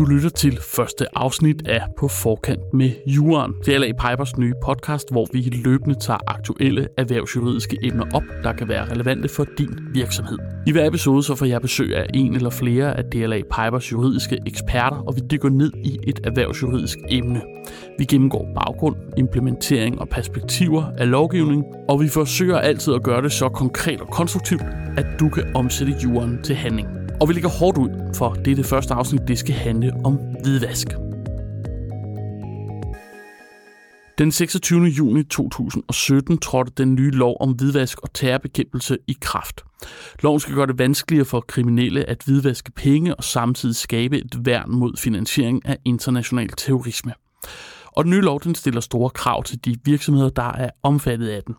Du lytter til første afsnit af På Forkant med Juren. Det er LA Pipers nye podcast, hvor vi løbende tager aktuelle erhvervsjuridiske emner op, der kan være relevante for din virksomhed. I hver episode så får jeg besøg af en eller flere af DLA Pipers juridiske eksperter, og vi dykker ned i et erhvervsjuridisk emne. Vi gennemgår baggrund, implementering og perspektiver af lovgivning, og vi forsøger altid at gøre det så konkret og konstruktivt, at du kan omsætte juren til handling. Og vi ligger hårdt ud, for det er det første afsnit, det skal handle om hvidvask. Den 26. juni 2017 trådte den nye lov om hvidvask og terrorbekæmpelse i kraft. Loven skal gøre det vanskeligere for kriminelle at hvidvaske penge og samtidig skabe et værn mod finansiering af international terrorisme. Og den nye lov den stiller store krav til de virksomheder, der er omfattet af den.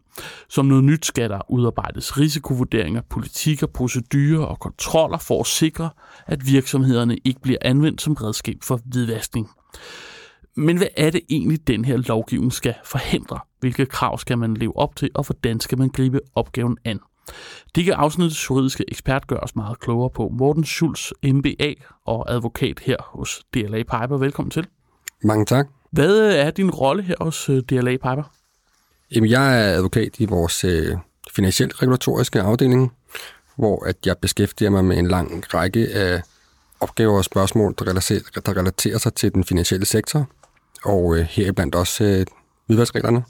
Som noget nyt skal der udarbejdes risikovurderinger, politikker, procedurer og kontroller for at sikre, at virksomhederne ikke bliver anvendt som redskab for hvidvaskning. Men hvad er det egentlig, den her lovgivning skal forhindre? Hvilke krav skal man leve op til, og hvordan skal man gribe opgaven an? Det kan afsnittets juridiske ekspert gøre os meget klogere på. Morten Schulz, MBA og advokat her hos DLA Piper. Velkommen til. Mange tak. Hvad øh, er din rolle her hos øh, DLA Piper? Jamen, jeg er advokat i vores øh, finansielt regulatoriske afdeling, hvor at jeg beskæftiger mig med en lang række af opgaver og spørgsmål, der relaterer, der relaterer sig til den finansielle sektor, og øh, heriblandt også øh, hvidvaskreglerne,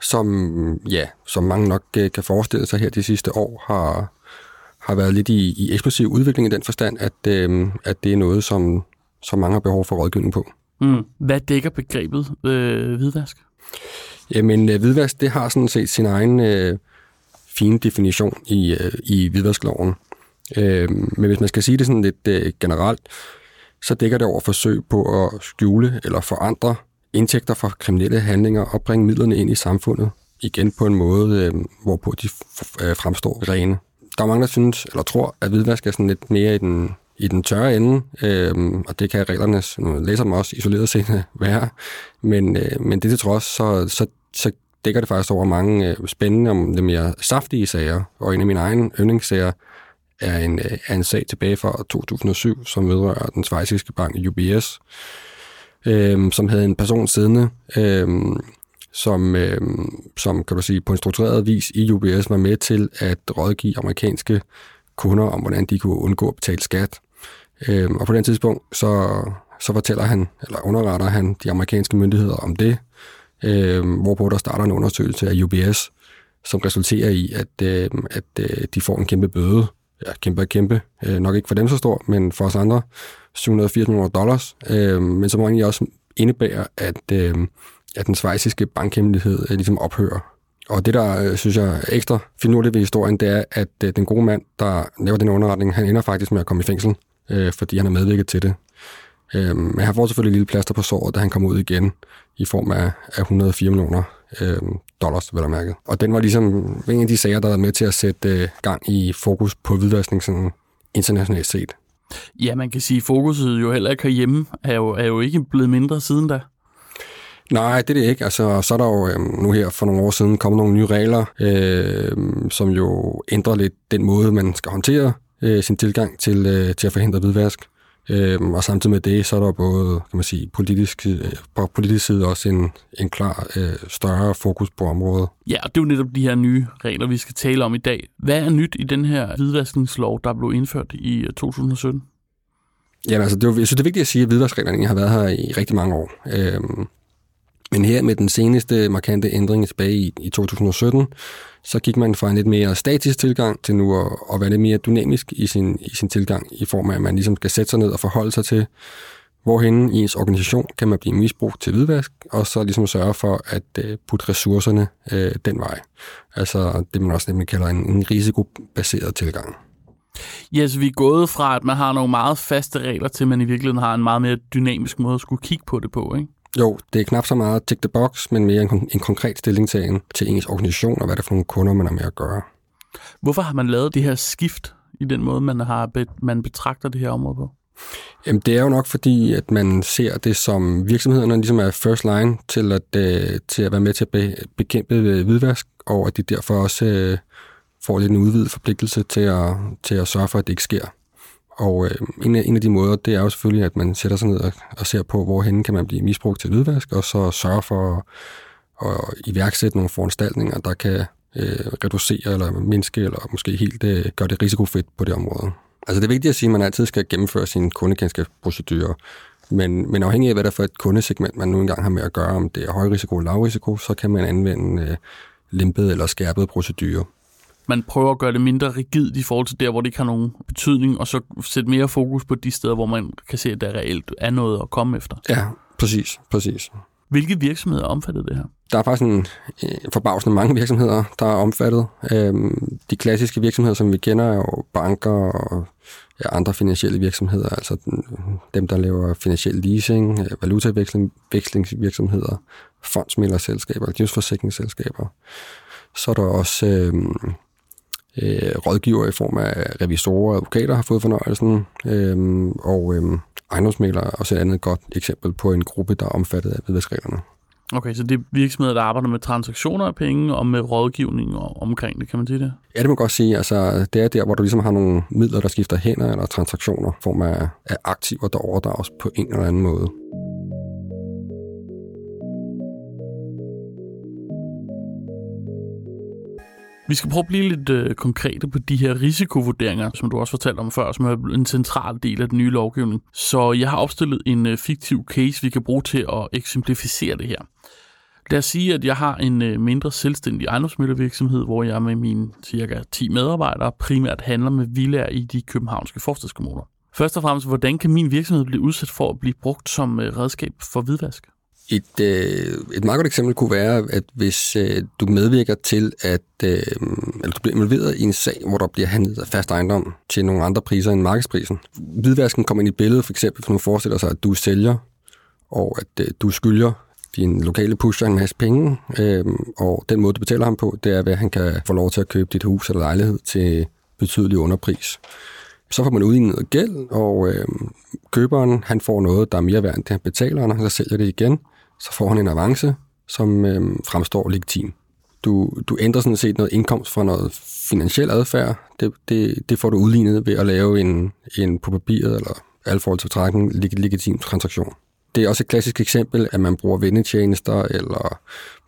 som, ja, som mange nok øh, kan forestille sig her de sidste år, har, har været lidt i, i eksplosiv udvikling i den forstand, at, øh, at det er noget, som, som mange har behov for rådgivning på. Mm. Hvad dækker begrebet øh, hvidvask? Jamen, øh, hvidvask, det har sådan set sin egen øh, fine definition i, øh, i hvidvaskloven. Øh, men hvis man skal sige det sådan lidt øh, generelt, så dækker det over forsøg på at skjule eller forandre indtægter fra kriminelle handlinger og bringe midlerne ind i samfundet, igen på en måde, øh, hvorpå de f- øh, fremstår rene. Der er mange, der synes eller tror, at hvidvask er sådan lidt mere i den i den tørre ende, øh, og det kan reglerne, nu læser man også isoleret set, være, men, øh, men det til trods, så, så, så dækker det faktisk over mange øh, spændende og lidt mere saftige sager, og en af mine egne yndlingssager er en, øh, er en sag tilbage fra 2007, som vedrører den svejsiske bank UBS, øh, som havde en person siddende, øh, som, øh, som kan du sige, på en struktureret vis i UBS var med til at rådgive amerikanske kunder om, hvordan de kunne undgå at betale skat. Øh, og på den tidspunkt, så, så fortæller han, eller underretter han de amerikanske myndigheder om det, øh, hvorpå der starter en undersøgelse af UBS, som resulterer i, at, øh, at øh, de får en kæmpe bøde. Ja, kæmpe og kæmpe. Øh, nok ikke for dem så stor, men for os andre 780 millioner dollars. Øh, men som egentlig også indebærer, at, øh, at den svejsiske bankhemmelighed øh, ligesom ophører. Og det, der øh, synes jeg er ekstra finurligt ved historien, det er, at øh, den gode mand, der laver den underretning, han ender faktisk med at komme i fængsel øh, fordi han har medvirket til det. Øh, men han får selvfølgelig et lille plaster på såret, da han kommer ud igen i form af, af 104 millioner øh, dollars, vel at mærke. Og den var ligesom en af de sager, der var med til at sætte øh, gang i fokus på hvidvaskning sådan internationalt set. Ja, man kan sige, at fokuset jo heller ikke herhjemme er jo, er jo ikke blevet mindre siden da. Nej, det er det ikke. Altså, så er der jo øhm, nu her for nogle år siden kommet nogle nye regler, øh, som jo ændrer lidt den måde, man skal håndtere øh, sin tilgang til, øh, til at forhindre hvidvask. Øh, og samtidig med det, så er der både kan man sige, politisk, øh, på politisk side også en, en klar øh, større fokus på området. Ja, og det er jo netop de her nye regler, vi skal tale om i dag. Hvad er nyt i den her hvidvaskningslov, der blev indført i 2017? Jamen altså, det er, jeg synes, det er vigtigt at sige, at hvidvaskreglerne har været her i rigtig mange år. Øh, men her med den seneste markante ændring tilbage i, i 2017, så gik man fra en lidt mere statisk tilgang til nu at, at være lidt mere dynamisk i sin, i sin tilgang, i form af, at man ligesom skal sætte sig ned og forholde sig til, hvorhen i ens organisation kan man blive misbrugt til hvidvask, og så ligesom sørge for at øh, putte ressourcerne øh, den vej. Altså det, man også nemlig kalder en, en risikobaseret tilgang. Ja, så vi er gået fra, at man har nogle meget faste regler, til man i virkeligheden har en meget mere dynamisk måde at skulle kigge på det på, ikke? Jo, det er knap så meget tick the box, men mere en, en konkret stillingtagen til ens organisation, og hvad det er for nogle kunder, man har med at gøre. Hvorfor har man lavet det her skift i den måde, man, har, man betragter det her område på? Jamen, det er jo nok fordi, at man ser det som virksomhederne ligesom er first line til at, øh, til at være med til at bekæmpe hvidvask, og at de derfor også øh, får lidt en udvidet forpligtelse til at, til at sørge for, at det ikke sker. Og øh, en, af, en af de måder, det er jo selvfølgelig, at man sætter sig ned og, og ser på, hvorhen kan man blive misbrugt til hvidvask, og så sørge for at, at iværksætte nogle foranstaltninger, der kan øh, reducere eller mindske, eller måske helt øh, gøre det risikofrit på det område. Altså det er vigtigt at sige, at man altid skal gennemføre sine kundekendskabsprocedurer, men, men afhængig af, hvad der er for et kundesegment, man nu engang har med at gøre, om det er høj risiko eller lav risiko, så kan man anvende øh, limpede eller skærpede procedurer man prøver at gøre det mindre rigidt i forhold til der, hvor det ikke har nogen betydning, og så sætte mere fokus på de steder, hvor man kan se, at der reelt er noget at komme efter. Ja, præcis, præcis. Hvilke virksomheder er omfattet det her? Der er faktisk en, en forbavsende mange virksomheder, der er omfattet. Øhm, de klassiske virksomheder, som vi kender, er jo banker og ja, andre finansielle virksomheder, altså dem, der laver finansiel leasing, øh, valutavekslingsvirksomheder, fondsmælderselskaber, livsforsikringsselskaber. Så er der også øhm, øh, rådgiver i form af revisorer og advokater har fået fornøjelsen, øh, og øh, ejendomsmælere er også et andet godt eksempel på en gruppe, der er omfattet af vedvægtsreglerne. Okay, så det er virksomheder, der arbejder med transaktioner af penge og med rådgivning og omkring det, kan man sige det? Ja, det må godt sige. Altså, det er der, hvor du ligesom har nogle midler, der skifter hænder eller transaktioner, form af, af aktiver, der overdrages på en eller anden måde. Vi skal prøve at blive lidt øh, konkrete på de her risikovurderinger, som du også fortalte om før, som er en central del af den nye lovgivning. Så jeg har opstillet en øh, fiktiv case, vi kan bruge til at eksemplificere det her. Lad os sige, at jeg har en øh, mindre selvstændig ejendomsmiddelvirksomhed, hvor jeg med mine cirka 10 medarbejdere primært handler med villaer i de københavnske forstadskommuner. Først og fremmest, hvordan kan min virksomhed blive udsat for at blive brugt som øh, redskab for hvidvask? Et, øh, et meget godt eksempel kunne være, at hvis øh, du medvirker til, at øh, eller du bliver involveret i en sag, hvor der bliver handlet af fast ejendom til nogle andre priser end markedsprisen. Hvidvasken kommer ind i billedet, for eksempel, for nu forestiller sig, at du sælger, og at øh, du skylder din lokale pusher en masse penge, øh, og den måde, du betaler ham på, det er, at han kan få lov til at købe dit hus eller lejlighed til betydelig underpris. Så får man udlignet noget gæld, og øh, køberen han får noget, der er mere værd end det, han betaler, og når han så sælger det igen, så får han en avance, som øh, fremstår legitim. Du, du ændrer sådan set noget indkomst fra noget finansiel adfærd. Det, det, det får du udlignet ved at lave en, en på papiret eller alle forhold til trækken legitim transaktion. Det er også et klassisk eksempel, at man bruger vendetjenester eller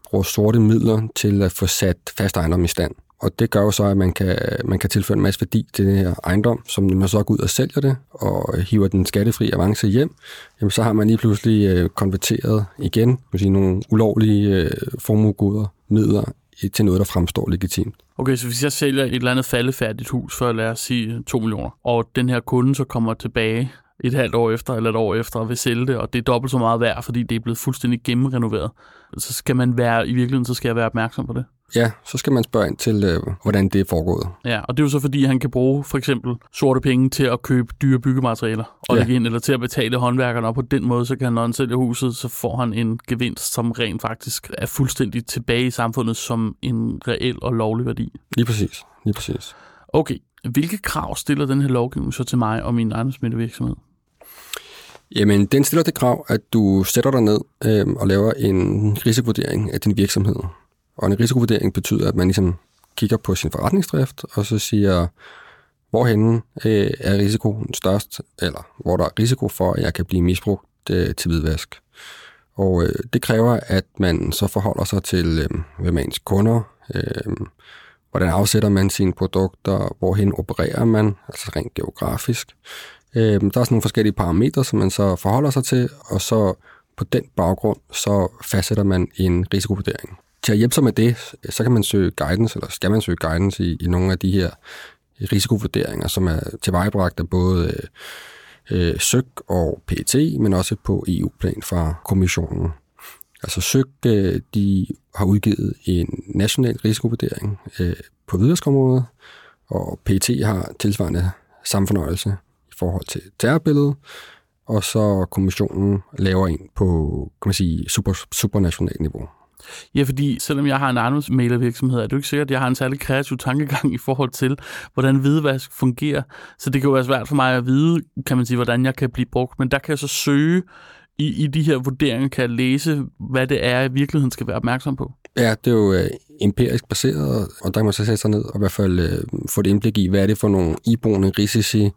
bruger sorte midler til at få sat fast ejendom i stand. Og det gør jo så, at man kan, man kan tilføre en masse værdi til den her ejendom, som når man så går ud og sælger det, og hiver den skattefri avance hjem, jamen så har man lige pludselig øh, konverteret igen sige, nogle ulovlige øh, formuegoder, midler, til noget, der fremstår legitimt. Okay, så hvis jeg sælger et eller andet faldefærdigt hus for, lad os sige, 2 millioner, og den her kunde så kommer tilbage et halvt år efter eller et år efter og vil sælge det, og det er dobbelt så meget værd, fordi det er blevet fuldstændig gennemrenoveret, så skal man være, i virkeligheden, så skal jeg være opmærksom på det. Ja, så skal man spørge ind til, øh, hvordan det er foregået. Ja, og det er jo så fordi, han kan bruge for eksempel sorte penge til at købe dyre byggematerialer og ja. lægge ind, eller til at betale håndværkerne, og på den måde, så kan han, når han sælger huset, så får han en gevinst, som rent faktisk er fuldstændig tilbage i samfundet som en reel og lovlig værdi. Lige præcis, lige præcis. Okay, hvilke krav stiller den her lovgivning så til mig og min ejendomsmiddelvirksomhed? Jamen, den stiller det krav, at du sætter dig ned øh, og laver en risikovurdering af din virksomhed. Og en risikovurdering betyder, at man ligesom kigger på sin forretningsdrift, og så siger, hvorhen øh, er risikoen størst, eller hvor der er risiko for, at jeg kan blive misbrugt øh, til hvidvask. Og øh, det kræver, at man så forholder sig til, øh, hvem er ens kunder, øh, hvordan afsætter man sine produkter, hvorhen opererer man, altså rent geografisk. Øh, der er sådan nogle forskellige parametre, som man så forholder sig til, og så på den baggrund, så fastsætter man en risikovurdering til at hjælpe sig med det, så kan man søge guidance, eller skal man søge guidance i, i nogle af de her risikovurderinger, som er tilvejebragt af både øh, øh SØG og PET, men også på EU-plan fra kommissionen. Altså SØG, øh, de har udgivet en national risikovurdering øh, på videreskområdet, og PET har tilsvarende samfornøjelse i forhold til terrorbilledet, og så kommissionen laver en på kan man sige, super, supranationalt niveau. Ja, fordi selvom jeg har en ejendomsmæglervirksomhed, er det jo ikke sikkert, at jeg har en særlig kreativ tankegang i forhold til, hvordan hvidvask fungerer. Så det kan jo være svært for mig at vide, kan man sige, hvordan jeg kan blive brugt. Men der kan jeg så søge i, i de her vurderinger, kan jeg læse, hvad det er, i virkeligheden skal være opmærksom på. Ja, det er jo øh, empirisk baseret, og der kan man så sætte sig ned og i hvert fald øh, få et indblik i, hvad er det for nogle iboende risici,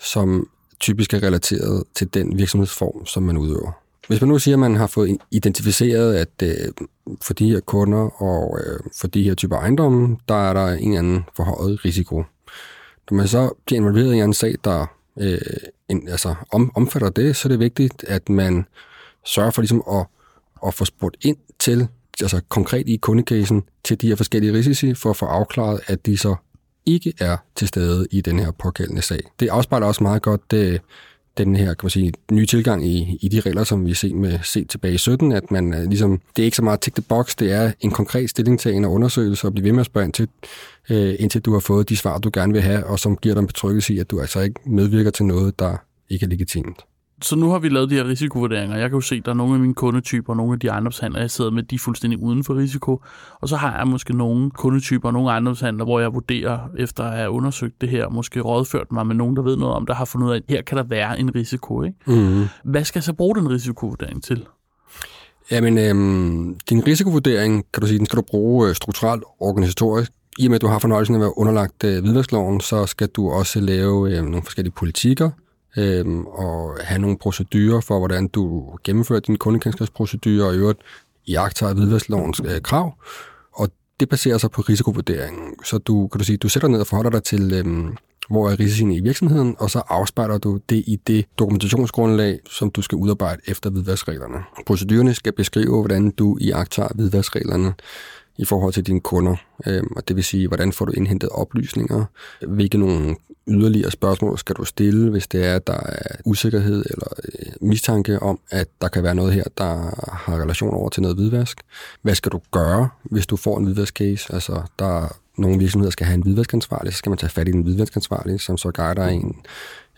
som typisk er relateret til den virksomhedsform, som man udøver. Hvis man nu siger, at man har fået identificeret, at øh, for de her kunder og øh, for de her typer ejendomme, der er der en eller anden forhøjet risiko. Når man så bliver involveret i en sag, der øh, en, altså, om, omfatter det, så er det vigtigt, at man sørger for ligesom at, at få spurgt ind til, altså konkret i kundecasen, til de her forskellige risici, for at få afklaret, at de så ikke er til stede i den her pågældende sag. Det afspejler også meget godt det, den her, kan man sige, nye tilgang i, i de regler, som vi ser med set tilbage i 17, at man uh, ligesom, det er ikke så meget tick the box, det er en konkret stillingtagen og undersøgelse og blive ved med at spørge ind til, øh, indtil du har fået de svar, du gerne vil have, og som giver dig en betryggelse i, at du altså ikke medvirker til noget, der ikke er legitimt så nu har vi lavet de her risikovurderinger. Jeg kan jo se, at der er nogle af mine kundetyper, nogle af de ejendomshandler, jeg sidder med, de er fuldstændig uden for risiko. Og så har jeg måske nogle kundetyper, nogle ejendomshandler, hvor jeg vurderer, efter at have undersøgt det her, måske rådført mig med nogen, der ved noget om, der har fundet ud af, at her kan der være en risiko. Ikke? Mm. Hvad skal jeg så bruge den risikovurdering til? Jamen, øhm, din risikovurdering, kan du sige, den skal du bruge øh, strukturelt organisatorisk. I og med, at du har fornøjelsen af at være underlagt øh, hvidvaskloven, så skal du også lave øh, nogle forskellige politikker, øh, og have nogle procedurer for, hvordan du gennemfører din kundekendskabsprocedure, og i øvrigt i aktager hvidvasklovens øh, krav, og det baserer sig på risikovurderingen. Så du kan du sige, du sætter ned og forholder dig til, øh, hvor er risiciene i virksomheden, og så afspejler du det i det dokumentationsgrundlag, som du skal udarbejde efter hvidvaskreglerne. Procedurerne skal beskrive, hvordan du i aktager hvidvaskreglerne i forhold til dine kunder. Øh, og det vil sige, hvordan får du indhentet oplysninger? Hvilke nogle yderligere spørgsmål skal du stille, hvis det er, at der er usikkerhed eller øh, mistanke om, at der kan være noget her, der har relation over til noget hvidvask? Hvad skal du gøre, hvis du får en hvidvaskcase? Altså, der nogle virksomheder skal have en hvidvaskansvarlig, så skal man tage fat i en hvidvaskansvarlig, som så guider en.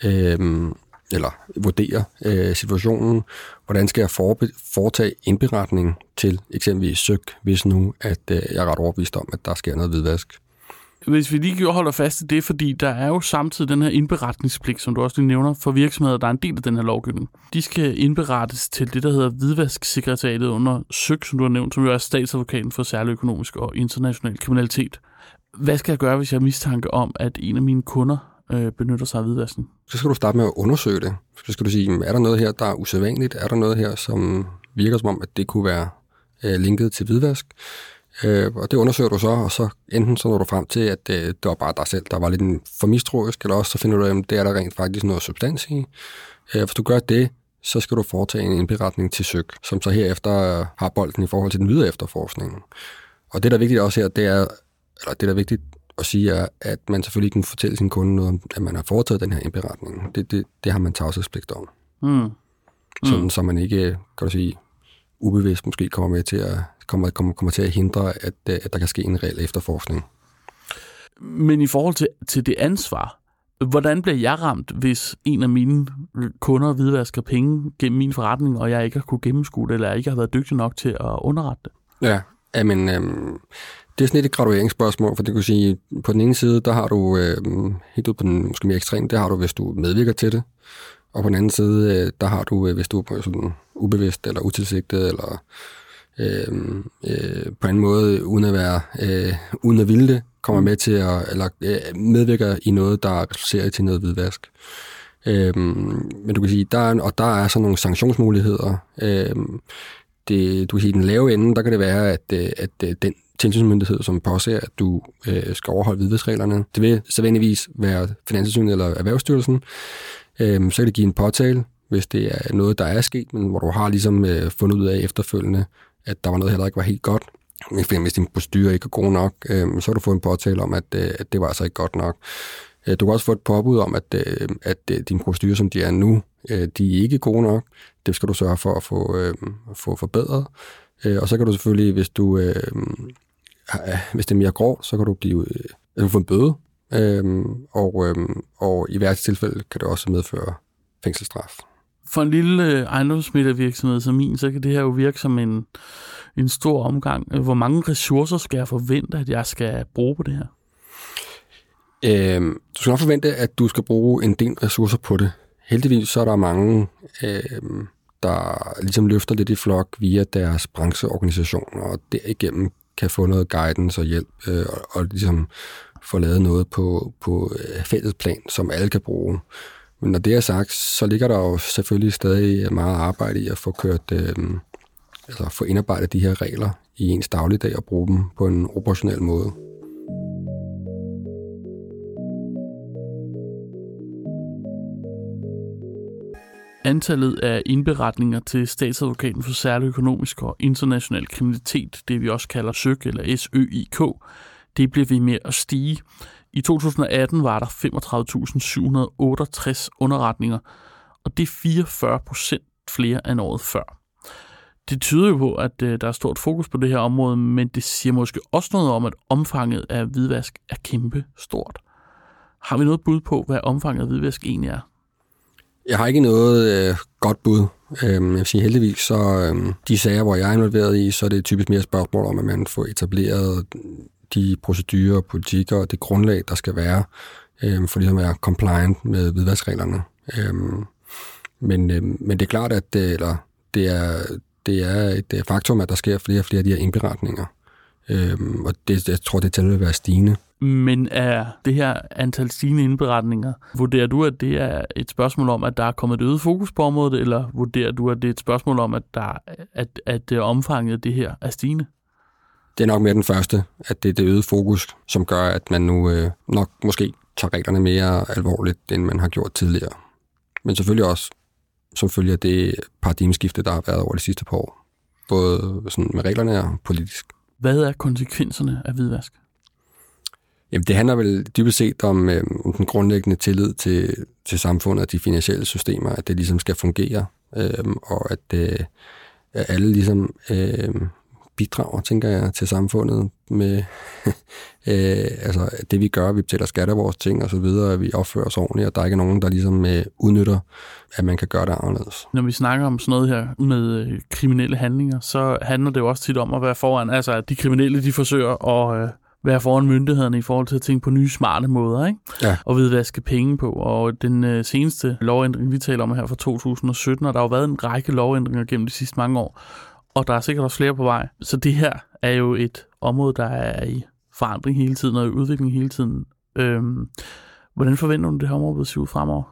Øh, eller vurderer øh, situationen. Hvordan skal jeg foretage indberetning til eksempelvis søg, hvis nu at øh, jeg er ret overbevist om, at der sker noget hvidvask? Hvis vi lige holder fast i det, fordi der er jo samtidig den her indberetningspligt, som du også lige nævner, for virksomheder, der er en del af den her lovgivning. De skal indberettes til det, der hedder hvidvasksekretariatet under SØG, som du har nævnt, som jo er statsadvokaten for særlig økonomisk og international kriminalitet. Hvad skal jeg gøre, hvis jeg har mistanke om, at en af mine kunder øh, benytter sig af hvidvasken. Så skal du starte med at undersøge det. Så skal du sige, er der noget her, der er usædvanligt? Er der noget her, som virker som om, at det kunne være øh, linket til hvidvask? Øh, og det undersøger du så, og så enten så når du frem til, at øh, det var bare dig selv, der var lidt for mistroisk, eller også så finder du, at det er der rent faktisk noget substans i. Øh, hvis du gør det, så skal du foretage en indberetning til søg, som så herefter øh, har bolden i forhold til den videre efterforskning. Og det, der er vigtigt også her, det er, eller det, der er vigtigt at sige, er, at man selvfølgelig ikke kan fortælle sin kunde noget om, at man har foretaget den her indberetning. Det, det, det har man tavshedspligt om. Mm. Mm. Sådan, så man ikke, kan du sige, ubevidst måske kommer, med til at, kommer, kommer, kommer til at hindre, at, at der kan ske en reel efterforskning. Men i forhold til, til det ansvar, hvordan bliver jeg ramt, hvis en af mine kunder hvidvasker penge gennem min forretning, og jeg ikke har kunne gennemskue det, eller jeg ikke har været dygtig nok til at underrette det? Ja, men øhm, det er sådan et gradueringsspørgsmål, for det kan sige, på den ene side, der har du, øh, helt ud på den måske mere ekstrem, det har du, hvis du medvirker til det. Og på den anden side, øh, der har du, øh, hvis du er sådan ubevidst eller utilsigtet, eller øh, øh, på en måde, uden at være, øh, uden at ville det, kommer med til at, eller øh, medvirker i noget, der resulterer til noget hvidvask. Øh, men du kan sige, der er, og der er sådan nogle sanktionsmuligheder. Øh, det, du kan sige, den lave ende, der kan det være, at, øh, at, øh, den tilsynsmyndighed, som påser, at du øh, skal overholde hvidvaskreglerne. Det vil sædvanligvis være Finanstilsynet eller Erhvervsstyrelsen. Øh, så kan det give en påtale, hvis det er noget, der er sket, men hvor du har ligesom øh, fundet ud af efterfølgende, at der var noget der ikke var helt godt. Hvis din procedur ikke er god nok, øh, så har du fået en påtale om, at, øh, at det var altså ikke godt nok. Øh, du kan også få et påbud om, at, øh, at øh, dine procedurer, som de er nu, øh, de er ikke gode nok. Det skal du sørge for at få, øh, få forbedret. Øh, og så kan du selvfølgelig, hvis du øh, hvis det er mere grov, så kan du blive øh, få en bøde, øh, og, øh, og i hvert tilfælde kan det også medføre fængselsstraf. For en lille øh, ejendomsmiddelvirksomhed som min, så kan det her jo virke som en, en stor omgang. Hvor mange ressourcer skal jeg forvente, at jeg skal bruge på det her? Øh, du skal nok forvente, at du skal bruge en del ressourcer på det. Heldigvis så er der mange, øh, der ligesom løfter lidt i flok via deres brancheorganisationer, og derigennem kan få noget guidance og hjælp, øh, og, og ligesom få lavet noget på, på øh, fælles plan, som alle kan bruge. Men når det er sagt, så ligger der jo selvfølgelig stadig meget arbejde i at få kørt, øh, altså få indarbejdet de her regler i ens dagligdag og bruge dem på en operationel måde. Antallet af indberetninger til statsadvokaten for særlig økonomisk og international kriminalitet, det vi også kalder SØK eller SØIK, det bliver ved med at stige. I 2018 var der 35.768 underretninger, og det er 44 procent flere end året før. Det tyder jo på, at øh, der er stort fokus på det her område, men det siger måske også noget om, at omfanget af hvidvask er kæmpe stort. Har vi noget bud på, hvad omfanget af hvidvask egentlig er? Jeg har ikke noget øh, godt bud. Øhm, jeg vil sige heldigvis, så øh, de sager, hvor jeg er involveret i, så er det typisk mere spørgsmål om, at man får etableret de procedurer, politikker og det grundlag, der skal være, øh, for ligesom at være compliant med hvidvaskreglerne. Øhm, men, øh, men det er klart, at det, eller, det, er, det er et øh, faktum, at der sker flere og flere af de her indberetninger. Øhm, og det, jeg tror, det tal vil være stigende. Men er det her antal stigende indberetninger, vurderer du, at det er et spørgsmål om, at der er kommet et øget fokus på området, eller vurderer du, at det er et spørgsmål om, at, der, at, at omfanget af det her er stigende? Det er nok mere den første, at det er det øgede fokus, som gør, at man nu øh, nok måske tager reglerne mere alvorligt, end man har gjort tidligere. Men selvfølgelig også som følger det paradigmeskifte, der har været over de sidste par år. Både sådan med reglerne og politisk. Hvad er konsekvenserne af hvidvask? Jamen, det handler vel dybest set om, øh, om den grundlæggende tillid til, til samfundet og de finansielle systemer, at det ligesom skal fungere, øh, og at øh, alle ligesom øh, bidrager, tænker jeg, til samfundet med øh, altså det, vi gør. Vi betaler skat af vores ting og så videre, at vi opfører os ordentligt, og der er ikke nogen, der ligesom øh, udnytter, at man kan gøre det anderledes. Når vi snakker om sådan noget her med øh, kriminelle handlinger, så handler det jo også tit om at være foran. Altså, at de kriminelle, de forsøger at... Øh være foran myndighederne i forhold til at tænke på nye smarte måder, ikke? Ja. Og skal penge på. Og den øh, seneste lovændring, vi taler om her fra 2017, og der har jo været en række lovændringer gennem de sidste mange år, og der er sikkert også flere på vej. Så det her er jo et område, der er i forandring hele tiden og i udvikling hele tiden. Øhm, hvordan forventer du, det her område vil se ud fremover?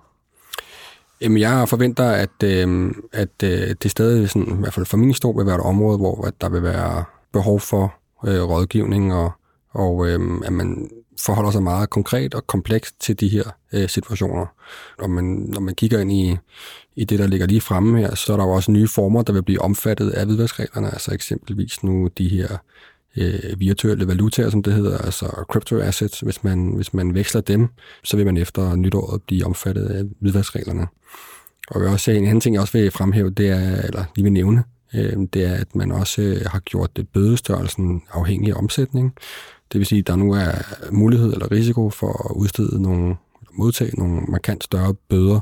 Jamen, jeg forventer, at, øh, at øh, det stadig, sådan, i hvert fald for min historie, vil være et område, hvor at der vil være behov for øh, rådgivning og og øh, at man forholder sig meget konkret og komplekst til de her øh, situationer. Og man, når man kigger ind i, i det, der ligger lige fremme her, så er der jo også nye former, der vil blive omfattet af hvidvaskreglerne, altså eksempelvis nu de her øh, virtuelle valutaer, som det hedder, altså crypto assets. Hvis man, hvis man veksler dem, så vil man efter nytåret blive omfattet af hvidvaskreglerne. Og jeg også en anden ting, jeg også vil fremhæve, det er, eller lige vil nævne, øh, det er, at man også øh, har gjort det bødestørrelsen afhængig af omsætning. Det vil sige, at der nu er mulighed eller risiko for at udstede nogle, modtage nogle markant større bøder,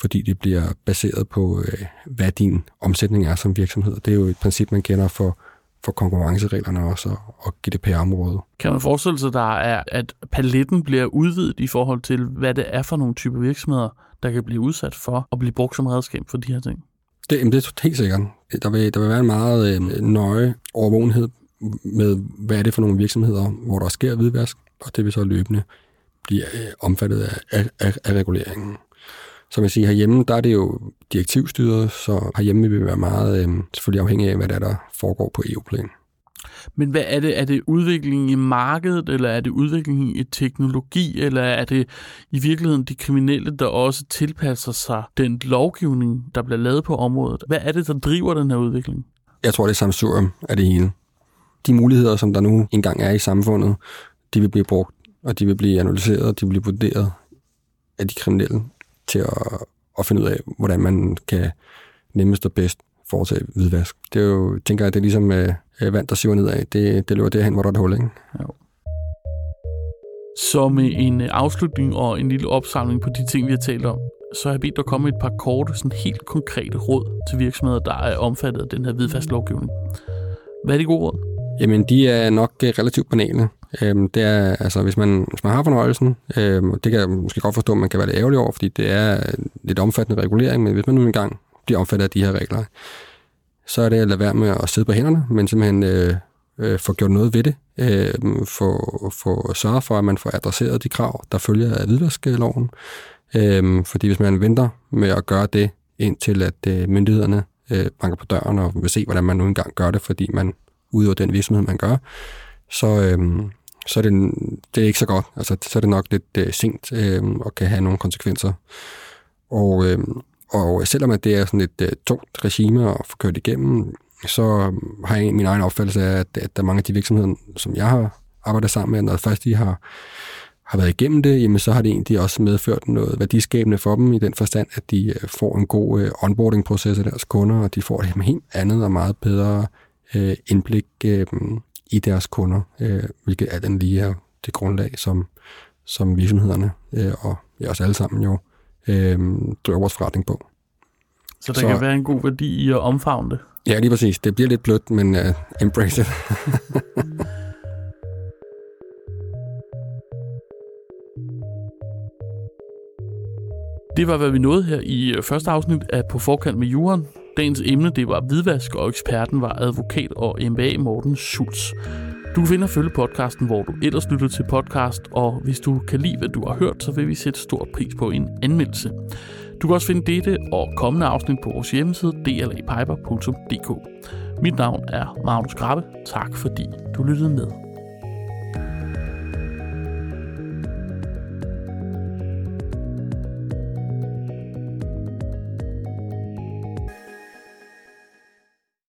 fordi det bliver baseret på, øh, hvad din omsætning er som virksomhed. Det er jo et princip, man kender for, for konkurrencereglerne også og GDPR-området. Kan man forestille sig, der er, at paletten bliver udvidet i forhold til, hvad det er for nogle typer virksomheder, der kan blive udsat for at blive brugt som redskab for de her ting? Det, det er helt sikkert. Der vil, der vil være en meget øh, nøje overvågenhed med, hvad er det for nogle virksomheder, hvor der sker hvidvask, og det vil så løbende blive øh, omfattet af, af, af, af reguleringen. Som jeg siger, herhjemme, der er det jo direktivstyret, så herhjemme vil vi være meget øh, selvfølgelig afhængig af, hvad der, er, der foregår på EU-plan. Men hvad er det? Er det udviklingen i markedet, eller er det udviklingen i teknologi, eller er det i virkeligheden de kriminelle, der også tilpasser sig den lovgivning, der bliver lavet på området? Hvad er det, der driver den her udvikling? Jeg tror, det er samsurium af det hele de muligheder, som der nu engang er i samfundet, de vil blive brugt, og de vil blive analyseret, og de vil blive vurderet af de kriminelle til at, at finde ud af, hvordan man kan nemmest og bedst foretage hvidvask. Det er jo, tænker jeg, det er ligesom øh, øh vand, der siver nedad. Det, det løber derhen, hvor der er et hul, ikke? Jo. Så med en afslutning og en lille opsamling på de ting, vi har talt om, så har jeg bedt dig komme et par korte, sådan helt konkrete råd til virksomheder, der er omfattet af den her hvidvasklovgivning. Hvad er de gode råd? Jamen, de er nok øh, relativt banale. Øhm, det er, altså, hvis man, hvis man har fornøjelsen, øhm, det kan jeg måske godt forstå, at man kan være lidt ærgerlig over, fordi det er lidt omfattende regulering, men hvis man nu engang bliver omfattet af de her regler, så er det at lade være med at sidde på hænderne, men simpelthen øh, øh, få gjort noget ved det, øh, få, få sørget for, at man får adresseret de krav, der følger af hvidvaskloven. Øh, fordi hvis man venter med at gøre det, indtil at øh, myndighederne øh, banker på døren og vil se, hvordan man nu engang gør det, fordi man udøver den virksomhed, man gør, så, øh, så er det, det er ikke så godt. Altså, så er det nok lidt øh, sent øh, og kan have nogle konsekvenser. Og, øh, og selvom at det er sådan et øh, tungt regime at få kørt igennem, så har jeg min egen opfattelse af, at, at der er mange af de virksomheder, som jeg har arbejdet sammen med, når først de har, har været igennem det, jamen så har det egentlig også medført noget værdiskabende for dem i den forstand, at de øh, får en god øh, onboarding-proces af deres kunder, og de får et helt andet og meget bedre øh, indblik øh, i deres kunder, øh, hvilket er den lige er det grundlag, som, som virksomhederne øh, og ja, os alle sammen jo øh, driver vores forretning på. Så der så, kan være en god værdi i at omfavne det? Ja, lige præcis. Det bliver lidt blødt, men uh, embrace it. Det var, hvad vi nåede her i øh, første afsnit af På Forkant med Juren. Dagens emne det var hvidvask, og eksperten var advokat og MBA Morten Schulz. Du kan finde og følge podcasten, hvor du ellers lytter til podcast, og hvis du kan lide, hvad du har hørt, så vil vi sætte stor pris på en anmeldelse. Du kan også finde dette og kommende afsnit på vores hjemmeside dlapiper.dk. Mit navn er Magnus Grabbe. Tak fordi du lyttede med.